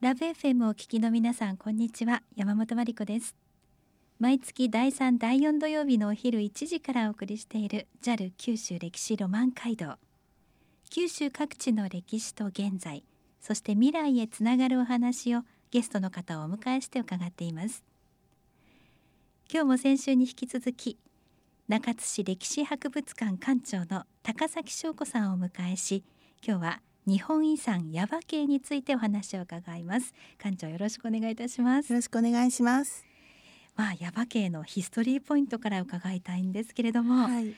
ラブ FM をお聞きの皆さんこんにちは。山本真理子です。毎月第3第4土曜日のお昼1時からお送りしている JAL 九州歴史ロマン街道。九州各地の歴史と現在そして未来へつながるお話をゲストの方をお迎えして伺っています。今日も先週に引き続き中津市歴史博物館館長の高崎翔子さんをお迎えし今日は日本遺産耶馬渓についてお話を伺います。館長よろしくお願いいたします。よろしくお願いします。まあ耶馬渓のヒストリーポイントから伺いたいんですけれども、はい、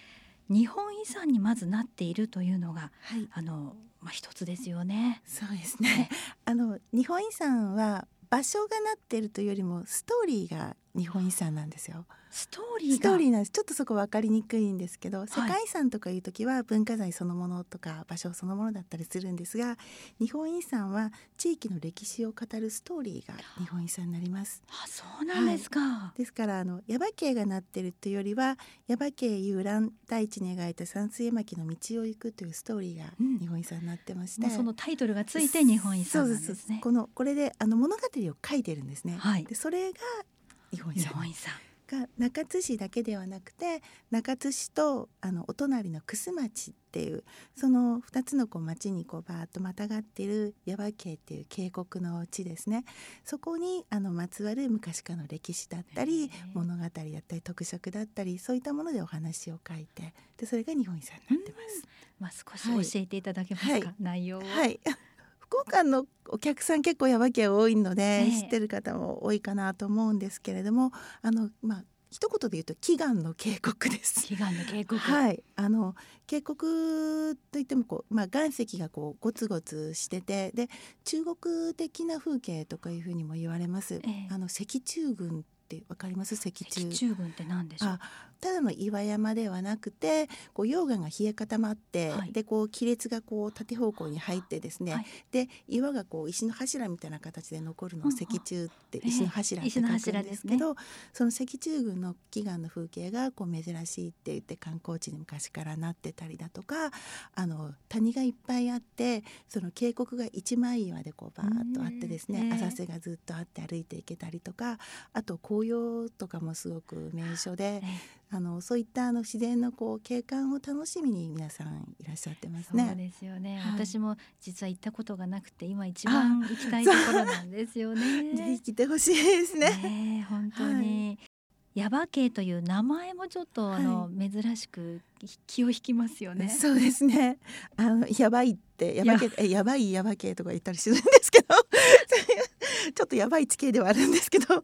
日本遺産にまずなっているというのが、はい、あのまあ一つですよね。そうですね。あの日本遺産は場所がなっているというよりもストーリーが日本遺産なんですよ。ストーリーストーリーなんですちょっとそこ分かりにくいんですけど、はい、世界遺産とかいう時は文化財そのものとか場所そのものだったりするんですが日本遺産は地域の歴史を語るストーリーが日本遺産になります。あそうなんですか、はい、ですからあの耶馬渓がなってるというよりは耶馬渓遊覧大地に描いた山水絵巻の道を行くというストーリーが日本遺産になってまして、うん、そのタイトルがついて日本遺産なんですね。このこれであの物語を書いてるんですね。はい、でそれが日本遺産が中津市だけではなくて中津市とあのお隣の楠町っていうその2つのこう町にこうバーッとまたがっている耶馬渓っていう渓谷の地ですね。そこにあのまつわる昔からの歴史だったり物語だったり特色だったりそういったものでお話を書いてでそれが日本遺産になってます。まあ、少し教えていただけますか、はい、内容はい福岡のお客さん結構耶馬渓多いので、知ってる方も多いかなと思うんですけれどもあのまあ一言で言うと祈願の渓谷です。祈願の渓谷。はい、あの渓谷といってもこうまあ岩石がこうゴツゴツしててで中国的な風景とかいうふうにも言われます。ええ、あの石柱群ってわかります？石柱石柱群って何でしょう？ただの岩山ではなくてこう溶岩が冷え固まって、はい、でこう亀裂がこう縦方向に入ってですね、はい、で岩がこう石の柱みたいな形で残るのを石柱って石の柱って書くんですけど、えーね、その石柱群の祈願の風景がこう珍しいって言って観光地に昔からなってたりだとかあの谷がいっぱいあってその渓谷が一枚岩でこうバーッとあってですね、浅瀬がずっとあって歩いていけたりとかあと紅葉とかもすごく名所で。あのそういったあの自然のこう景観を楽しみに皆さんいらっしゃってますね。そうですよね。はい、私も実は行ったことがなくて今一番行きたいところなんですよね。ぜひ来てほしいですね。ね本当に。はいヤバ系という名前もちょっとあの、珍しく気を引きますよね。そうですね。あのやばいってやばけえやばいやば系とか言ったりするんですけど、ちょっとやばい地形ではあるんですけど。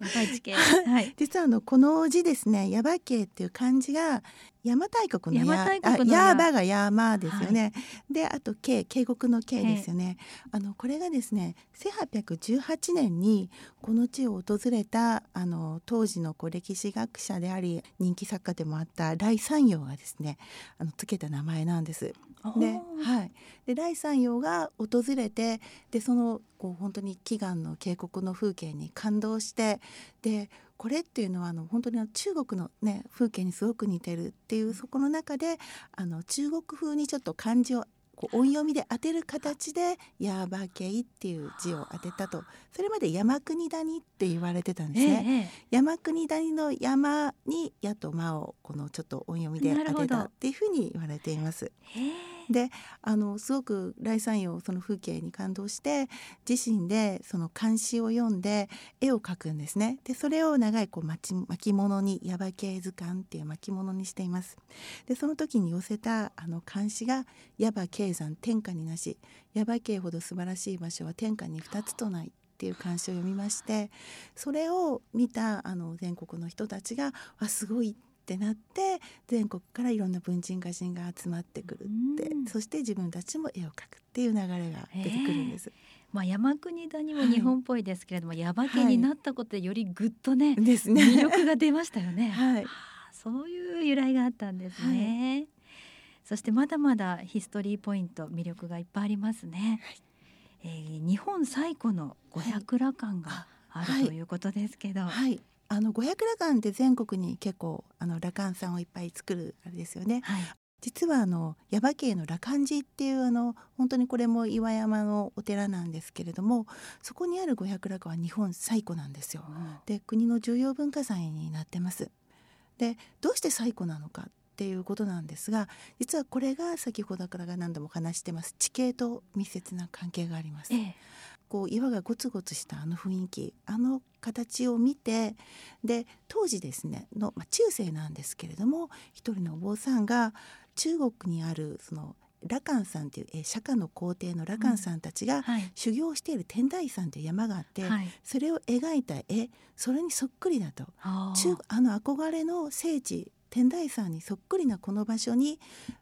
はい。実はあのこの字ですね、やば系っていう漢字が邪馬台国のややばが山ですよね。はい、であと渓渓谷の渓ですよね。あのこれがですね1818年にこの地を訪れたあの当時のこう歴史学者であり人気作家でもあった来山陽がですねあのつけた名前なんです。で,、はい、で来山陽が訪れてでそのこう本当に祈願の渓谷の風景に感動してでこれっていうのはあの本当に中国の、ね、風景にすごく似てるっていうそこの中であの中国風にちょっと漢字をこう音読みで当てる形で「ヤーバケイ」っていう字を当てたとそれまで山国谷って言われてたんですね。ええ、山国谷の山に「や」と「ま」をこのちょっと音読みで当てたっていうふうに言われています。であのすごく来山陽その風景に感動して自身でその漢詩を読んで絵を描くんですね。でそれを長いこう巻巻物に「耶馬渓図鑑」っていう巻物にしています。でその時に寄せたあの漢詩が「耶馬渓山天下になし耶馬渓ほど素晴らしい場所は天下に二つとない」っていう漢詩を読みましてそれを見たあの全国の人たちが「あすごい」ってなって全国からいろんな文人画人が集まってくるって、そして自分たちも絵を描くっていう流れが出てくるんです。まあ、山国谷も日本っぽいですけれども、はい、山家になったことでよりぐっとね、はい、ですね。魅力が出ましたよね。はい、そういう由来があったんですね。はい、そしてまだまだヒストリーポイント魅力がいっぱいありますね。はい、えー、日本最古の五百羅漢があるということですけど、はい、あの五百羅漢って全国に結構あの羅漢さんをいっぱい作るあれですよね。はい、実はあの耶馬渓の羅漢寺っていうあの本当にこれも岩山のお寺なんですけれどもそこにある五百羅漢は日本最古なんですよ。うん、で国の重要文化財になってます。でどうして最古なのかっていうことなんですが実はこれが先ほどから何度も話してます地形と密接な関係があります。ええ。こう岩がゴツゴツしたあの雰囲気あの形を見てで当時ですねの、まあ、中世なんですけれども一人のお坊さんが中国にあるその羅漢さんという、え釈迦の皇帝の羅漢さんたちが修行している天台山という山があって、はい、それを描いた絵それにそっくりだと。中あの憧れの聖地天台山にそっくりなこの場所に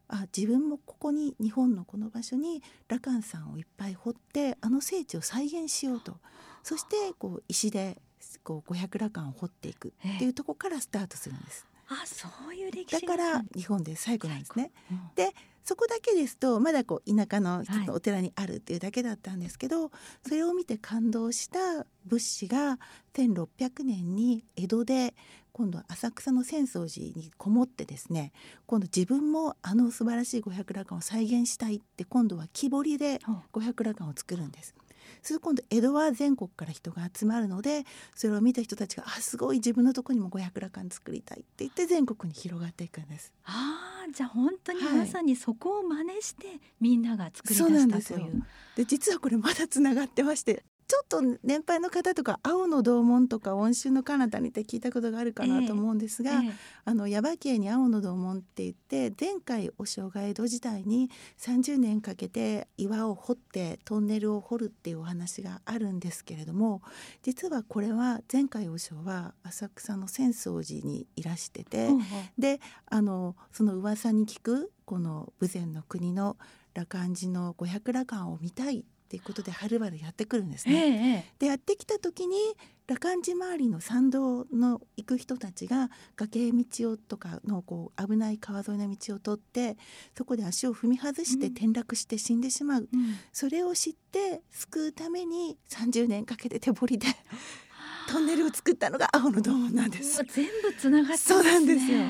あ自分もここに日本のこの場所に羅漢さんをいっぱい掘ってあの聖地を再現しようと。そしてこう石でこう五百羅漢を掘っていくっていうとこからスタートするんです。あそういう歴史だから日本で最古なんですね。うん、でそこだけですとまだこう田舎の一つのお寺にあるっていうだけだったんですけど、はい、それを見て感動した仏師が1600年に江戸で今度は浅草の浅草寺にこもってですね今度自分もあの素晴らしい五百羅漢を再現したいって今度は木彫りで五百羅漢を作るんです。と今度江戸は全国から人が集まるのでそれを見た人たちが「あすごい自分のとこにも五百羅漢作りたい」って言って全国に広がっていくんです。あじゃあ本当にまさにそこを真似してみんなが作り出したという。で実はこれまだつながってましてちょっと年配の方とか青の洞門とか温州の彼方にって聞いたことがあるかなと思うんですが、えーえ。ー、あの耶馬渓に青の洞門って言って前回お正が江戸時代に30年かけて岩を掘ってトンネルを掘るっていうお話があるんですけれども実はこれは前回お正は浅草の浅草寺にいらしてて、うん、であのその噂に聞くこの豊前の国の羅漢寺の五百羅漢を見たいっていうことではるばるやってくるんですね。ええ、でやってきた時に羅漢寺周りの参道の行く人たちが崖道をとかのこう危ない川沿いの道を通ってそこで足を踏み外して転落して死んでしまう、うん、それを知って救うために30年かけて手彫りでトンネルを作ったのが青のドームなんです。全部つながって、ね、そうなんですよ。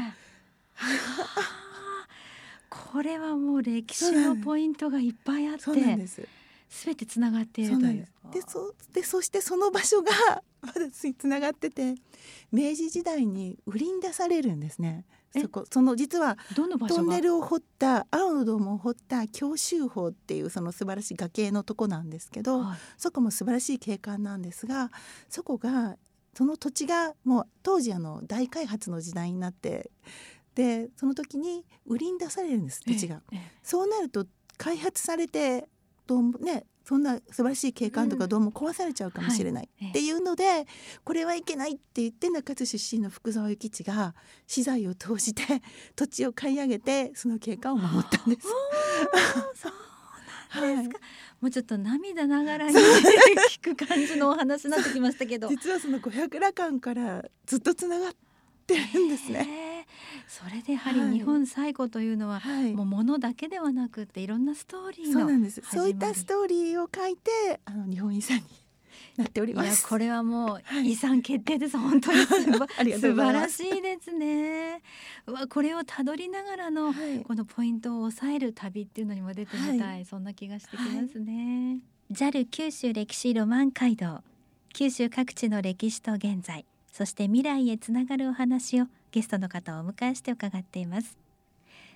これはもう歴史のポイントがいっぱいあって。そうなんです。すべてつながっているという。でそでそしてその場所が まだつながってて明治時代に売りに出されるんですね。そこその実はトンネルを掘った青のドームを掘った強州法っていうその素晴らしい崖のとこなんですけど、はい、そこも素晴らしい景観なんですがそこがその土地がもう当時あの大開発の時代になってでその時に売りに出されるんです土地が。そうなると開発されてどうもねそんな素晴らしい景観とかどうも壊されちゃうかもしれない、っていうのでこれはいけないって言って中津出身の福沢諭吉が資材を投じて 土地を買い上げてその景観を守ったんです。そうなんですか、はい、もうちょっと涙ながらに 聞く感じのお話になってきましたけど。実はその五百羅漢からずっとつながってるんですね。それでやはり日本最古というのは、はい、もうものだけではなくていろんなストーリーそうなんです。そういったストーリーを書いてあの日本遺産になっております。これはもう遺産決定です、はい、本当に 素晴らしいですね。わこれをたどりながらの、はい、このポイントを抑える旅っていうのにも出てみたい、はい、そんな気がしてきますね、JAL 九州歴史ロマン街道。九州各地の歴史と現在そして未来へつながるお話をゲストの方をお迎えして伺っています。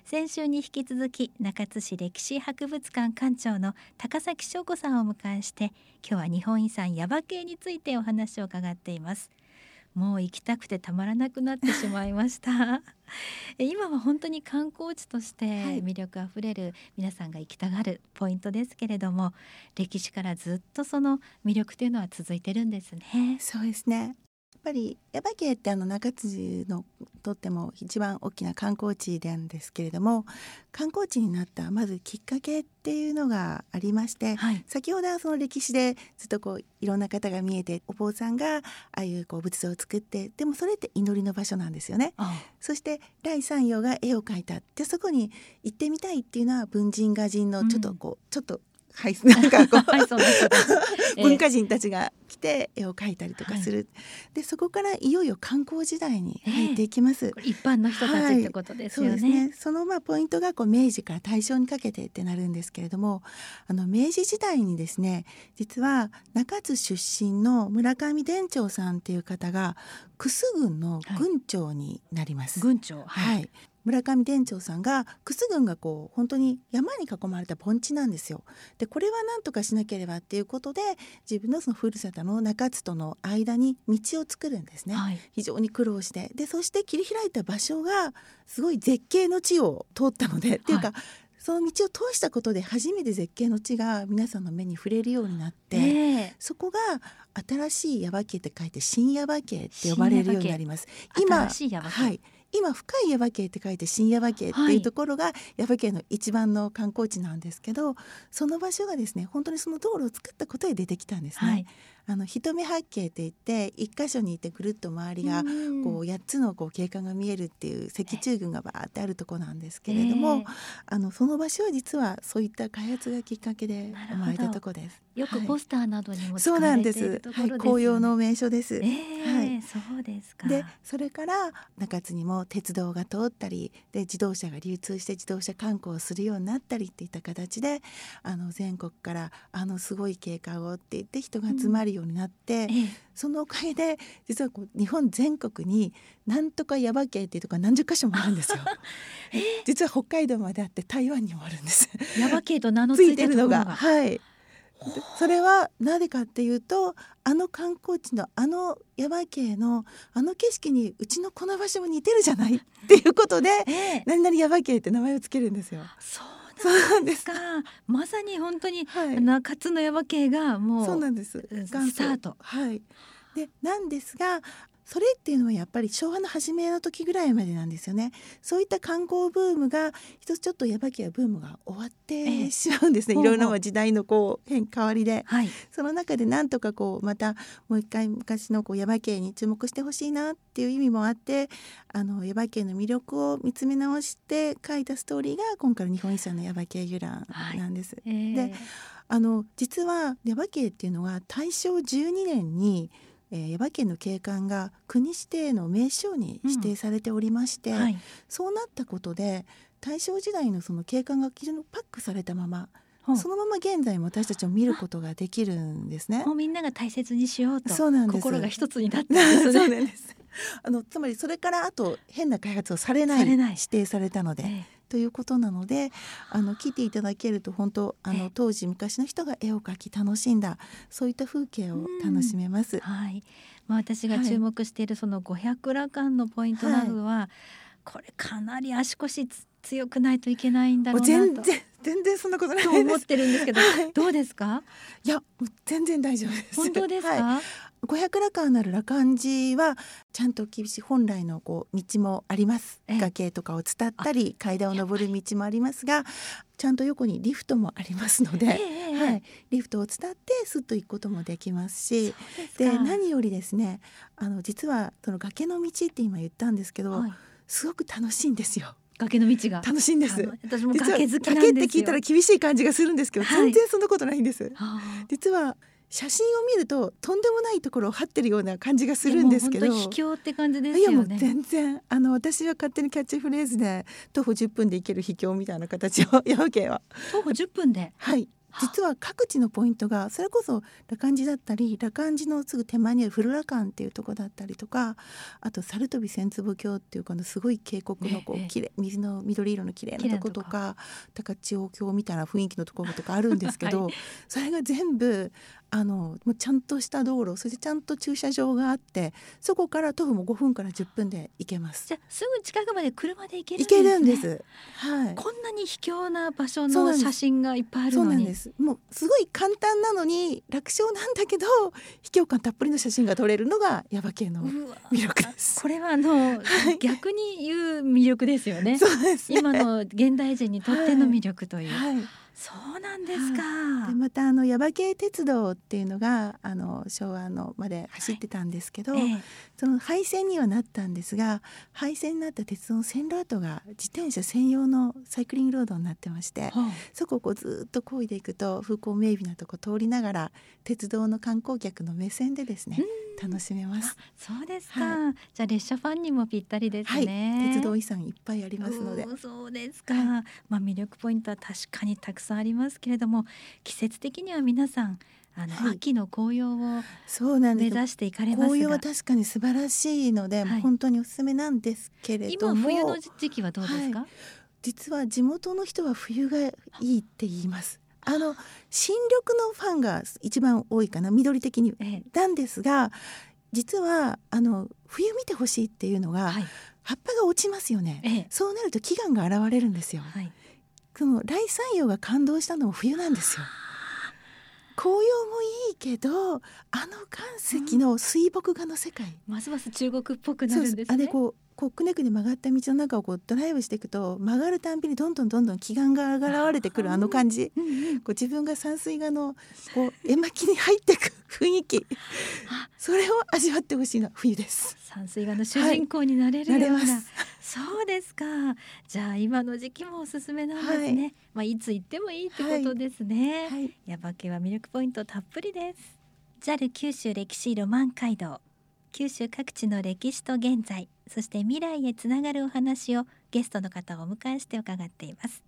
先週に引き続き中津市歴史博物館館長の高崎翔子さんをお迎えして今日は日本遺産耶馬渓についてお話を伺っています。もう行きたくてたまらなくなってしまいました。今は本当に観光地として魅力あふれる皆さんが行きたがるポイントですけれども歴史からずっとその魅力というのは続いてるんですね。そうですねぱり耶馬渓ってあの中津のとっても一番大きな観光地なんですけれども観光地になったまずきっかけっていうのがありまして、はい、先ほどはその歴史でずっとこういろんな方が見えてお坊さんがああいうこう仏像を作ってでもそれって祈りの場所なんですよね。そして第三葉が絵を描いた。でそこに行ってみたいっていうのは文人画人のちょっとこう、うん、ちょっとはい、なんかこう文化人たちが来て絵を描いたりとかする、はい、でそこからいよいよ観光時代に入っていきます、えー、一般の人たちってことですよね、はい、そね。そのまあポイントがこう明治から大正にかけてってなるんですけれどもあの明治時代にですね実は中津出身の村上伝長さんっていう方が楠郡の郡長になります、郡長はい、村上店長さんが楠郡がこう本当に山に囲まれた盆地なんですよ。でこれは何とかしなければっていうことで自分のそのふるさとの中津との間に道を作るんですね、はい、非常に苦労して。でそして切り開いた場所がすごい絶景の地を通ったので、はい、っていうかその道を通したことで初めて絶景の地が皆さんの目に触れるようになって、えー、そこが新しい耶馬渓って書いて新耶馬渓って呼ばれるようになります。今はい今深い耶馬渓って書いて新耶馬渓っていうところが耶馬渓の一番の観光地なんですけどその場所がですね本当にその道路を作ったことで出てきたんですね。はいあの一目八景って言って一箇所にいてぐるっと周りがこう八つのこう景観が見えるっていう石柱群がバーってあるとこなんですけれども、えー、あのその場所は実はそういった開発がきっかけで生まれたとこです。よくポスターなどにも、そうなんです。はい、紅葉の名所です。えー、はい、そうですか。で、それから中津にも鉄道が通ったり、で自動車が流通して自動車観光をするようになったりっていった形で、あの全国からあのすごい景観をって言って人が集まるようになって、そのおかげで実はこう日本全国になんとか耶馬渓っていうとこ何十箇所もあるんですよ。え、実は北海道まであって台湾にもあるんです。耶馬渓と名の付いてるのがはい。それはなぜかっていうとあの観光地のあの耶馬渓のあの景色にうちのこの場所も似てるじゃないっていうことで、ええ、何々耶馬渓って名前をつけるんですよ。そうそうです。か。まさに本当に、はい、中津の山系がもうそうなんです。スタート。はい。でなんですがそれっていうのはやっぱり昭和の初めの時ぐらいまでなんですよね。そういった観光ブームが一つちょっと耶馬渓ブームが終わってしまうんですね、えー、いろいろな時代のこう変変わりで、はい、その中でなんとかこうまたもう一回昔のこう耶馬渓に注目してほしいなっていう意味もあってあの耶馬渓の魅力を見つめ直して書いたストーリーが今回の日本遺産の耶馬渓由来なんです。はい。えー、であの実は耶馬渓っていうのは大正12年にえー、耶馬渓の景観が国指定の名勝に指定されておりまして、うん。はい、そうなったことで大正時代のその景観が非常にパックされたままそのまま現在も私たちも見ることができるんですね。もうみんなが大切にしようとそうなんです。心が一つになってますね。そうなんです。あのつまりそれからあと変な開発をされない。指定されたので、ええということなのであの来ていただけると本当あの当時昔の人が絵を描き楽しんだそういった風景を楽しめます。はい。まあ、私が注目しているその五百羅漢のポイントなどは、はい、これかなり足腰強くないといけないんだろうなと。全然全然そんなことないと思ってるんですけど、はい、どうですか？いや全然大丈夫です。本当ですか、はい五百羅漢なる羅漢寺はちゃんと厳しい本来のこう道もあります。崖とかを伝ったり階段を上る道もありますがちゃんと横にリフトもありますので、はい、リフトを伝ってすっと行くこともできますしで何よりですねあの実はその崖の道って今言ったんですけど、はい、すごく楽しいんですよ。崖の道が。楽しいんです。私も崖好き崖って聞いたら厳しい感じがするんですけど、はい、全然そんなことないんです。実は写真を見るととんでもないところを張ってるような感じがするんですけど。秘境って感じですよね。いやもう全然。あの私は勝手にキャッチフレーズで徒歩10分で行ける秘境みたいな形をやわけは徒歩10分で。はい。実は各地のポイントがそれこそ羅漢寺だったり羅漢寺のすぐ手前にある古羅漢っていうとこだったりとかあと猿飛千坪峡っていうこのすごい渓谷のこうきれ水の緑色の綺麗なとことか。高千穂峡みたいな雰囲気のところとかあるんですけど、はい、それが全部あのもうちゃんとした道路そしてちゃんと駐車場があってそこから徒歩も5分から10分で行けます。じゃすぐ近くまで車で行けるんです、ね、行けるんです。はい。こんなに卑怯な場所の写真がいっぱいあるのに。もうすごい簡単なのに楽勝なんだけど卑怯感たっぷりの写真が撮れるのが耶馬渓の魅力です。これはあの、はい、逆に言う魅力ですよね。そうです、ね、今の現代人にとっての魅力という、はいそうなんですか。はい、でまたあの耶馬渓鉄道っていうのがあの昭和のまで走ってたんですけど、はいええ、その廃線にはなったんですが廃線になった鉄道の線路跡が自転車専用のサイクリングロードになってまして、はあ、そこをこうずっと漕いでいくと風光明媚なとこ通りながら鉄道の観光客の目線でですね、楽しめます。そうですか、はい、じゃあ列車ファンにもぴったりですね。鉄道遺産いっぱいありますので。そうですか。まあ魅力ポイントは確かにたくさんありますけれども、季節的には皆さんあの、はい、秋の紅葉をそうなん目指していかれます紅葉は確かに素晴らしいので、はい、本当におすすめなんですけれども。今冬の時期はどうですか、はい、実は地元の人は冬がいいって言いますあの新緑のファンが一番多いかな緑的に、ええ、なんですが実はあの冬見てほしいっていうのが、はい、葉っぱが落ちますよね、え、そうなると祈願が現れるんですよ、はい、その来山陽が感動したのも冬なんですよ。紅葉もいいけどあの岩石の水墨画の世界、うん、ますます中国っぽくなるんですね。あれこうこうくねくね曲がった道の中をこうドライブしていくと曲がるたんびにどんどんどんどん祈願が現れてくるあの感じ、うんうん、こう自分が山水画のこう絵巻に入っていく雰囲気それを味わってほしいのは冬です。山水画の主人公になれるような、はい、そうですか。じゃあ今の時期もおすすめなんですね、はい、まあいつ行ってもいいってことですね、はい、耶馬渓は魅力ポイントたっぷりです。JAL 九州歴史ロマン街道。九州各地の歴史と現在そして未来へつながるお話をゲストの方をお迎えして伺っています。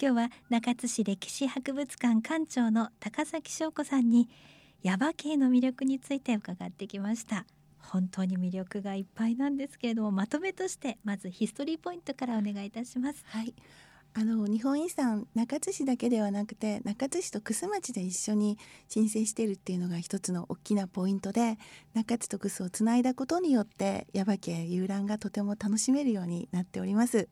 今日は中津市歴史博物館館長の高崎翔子さんに耶馬渓の魅力について伺ってきました。本当に魅力がいっぱいなんですけれどもまとめとしてまずヒストリーポイントからお願いいたします。はい。あの日本遺産中津市だけではなくて中津市と楠町で一緒に申請しているっていうのが一つの大きなポイントで中津と楠をつないだことによって耶馬渓遊覧がとても楽しめるようになっております。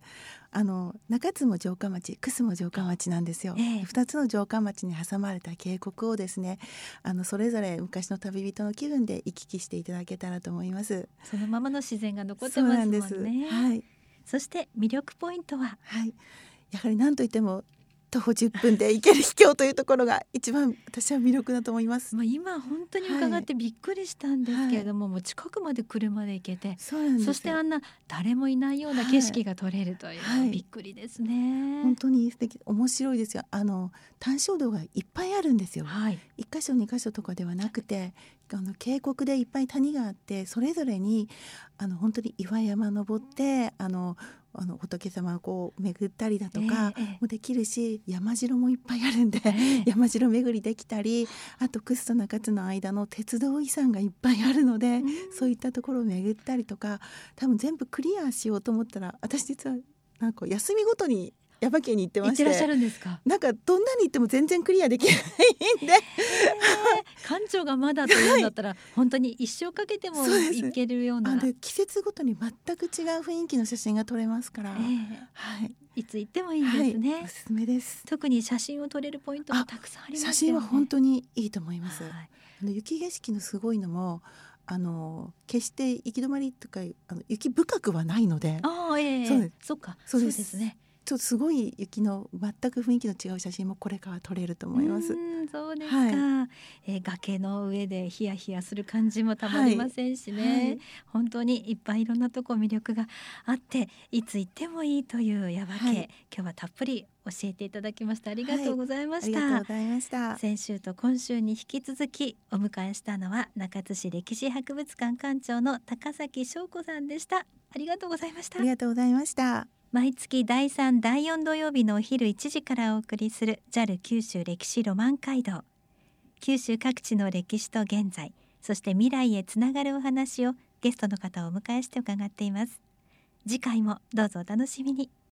あの中津も城下町楠も城下町なんですよ、えー、つの城下町に挟まれた渓谷をですねあのそれぞれ昔の旅人の気分で行き来していただけたらと思います。そのままの自然が残ってますもんね。はい。そして魅力ポイントは？はいやはり何といっても徒歩10分で行ける秘境というところが一番私は魅力だと思います。まあ今本当に伺ってびっくりしたんですけれども、はい、もう近くまで車で行けて、そしてあんな誰もいないような景色が撮れるという、はい、びっくりですね。本当に素敵面白いですよ。あの単焦道がいっぱいあるんですよ。はい、1箇所2箇所とかではなくて、あの渓谷でいっぱい谷があってそれぞれにあの本当に岩山登ってあのあの仏様をこう巡ったりだとかもできるし、えー、山城もいっぱいあるんで、えー、山城巡りできたりあと楠と中津の間の鉄道遺産がいっぱいあるので、うん、そういったところを巡ったりとか多分全部クリアしようと思ったら私実はなんか休みごとに耶馬渓に行ってまして。らっしゃるんですか？なんかどんなに行っても全然クリアできないんで、館長がまだというんだったら、はい、本当に一生かけても行けるような。季節ごとに全く違う雰囲気の写真が撮れますから、えー、はい。いつ行ってもいいんですね、はい、おすすめです。特に写真を撮れるポイントがたくさんあります、ね、写真は本当にいいと思います、はい、あの雪景色のすごいのもあの決して行き止まりとかあの雪深くはないので。あ、えー、そうそっか。そうですねとすごい雪の全く雰囲気の違う写真もこれから撮れると思います。そうですか、はい、えー、崖の上でヒヤヒヤする感じもたまりませんしね、はい。はい、本当にいっぱいいろんなとこ魅力があっていつ行ってもいいという耶馬渓、今日はたっぷり教えていただきました。ありがとうございました、ありがとうございました。先週と今週に引き続きお迎えしたのは中津市歴史博物館館長の高崎翔子さんでした。ありがとうございました。ありがとうございました毎月第3第4土曜日のお昼1時からお送りする JAL 九州歴史ロマン街道。九州各地の歴史と現在そして未来へつながるお話をゲストの方をお迎えして伺っています。次回もどうぞお楽しみに。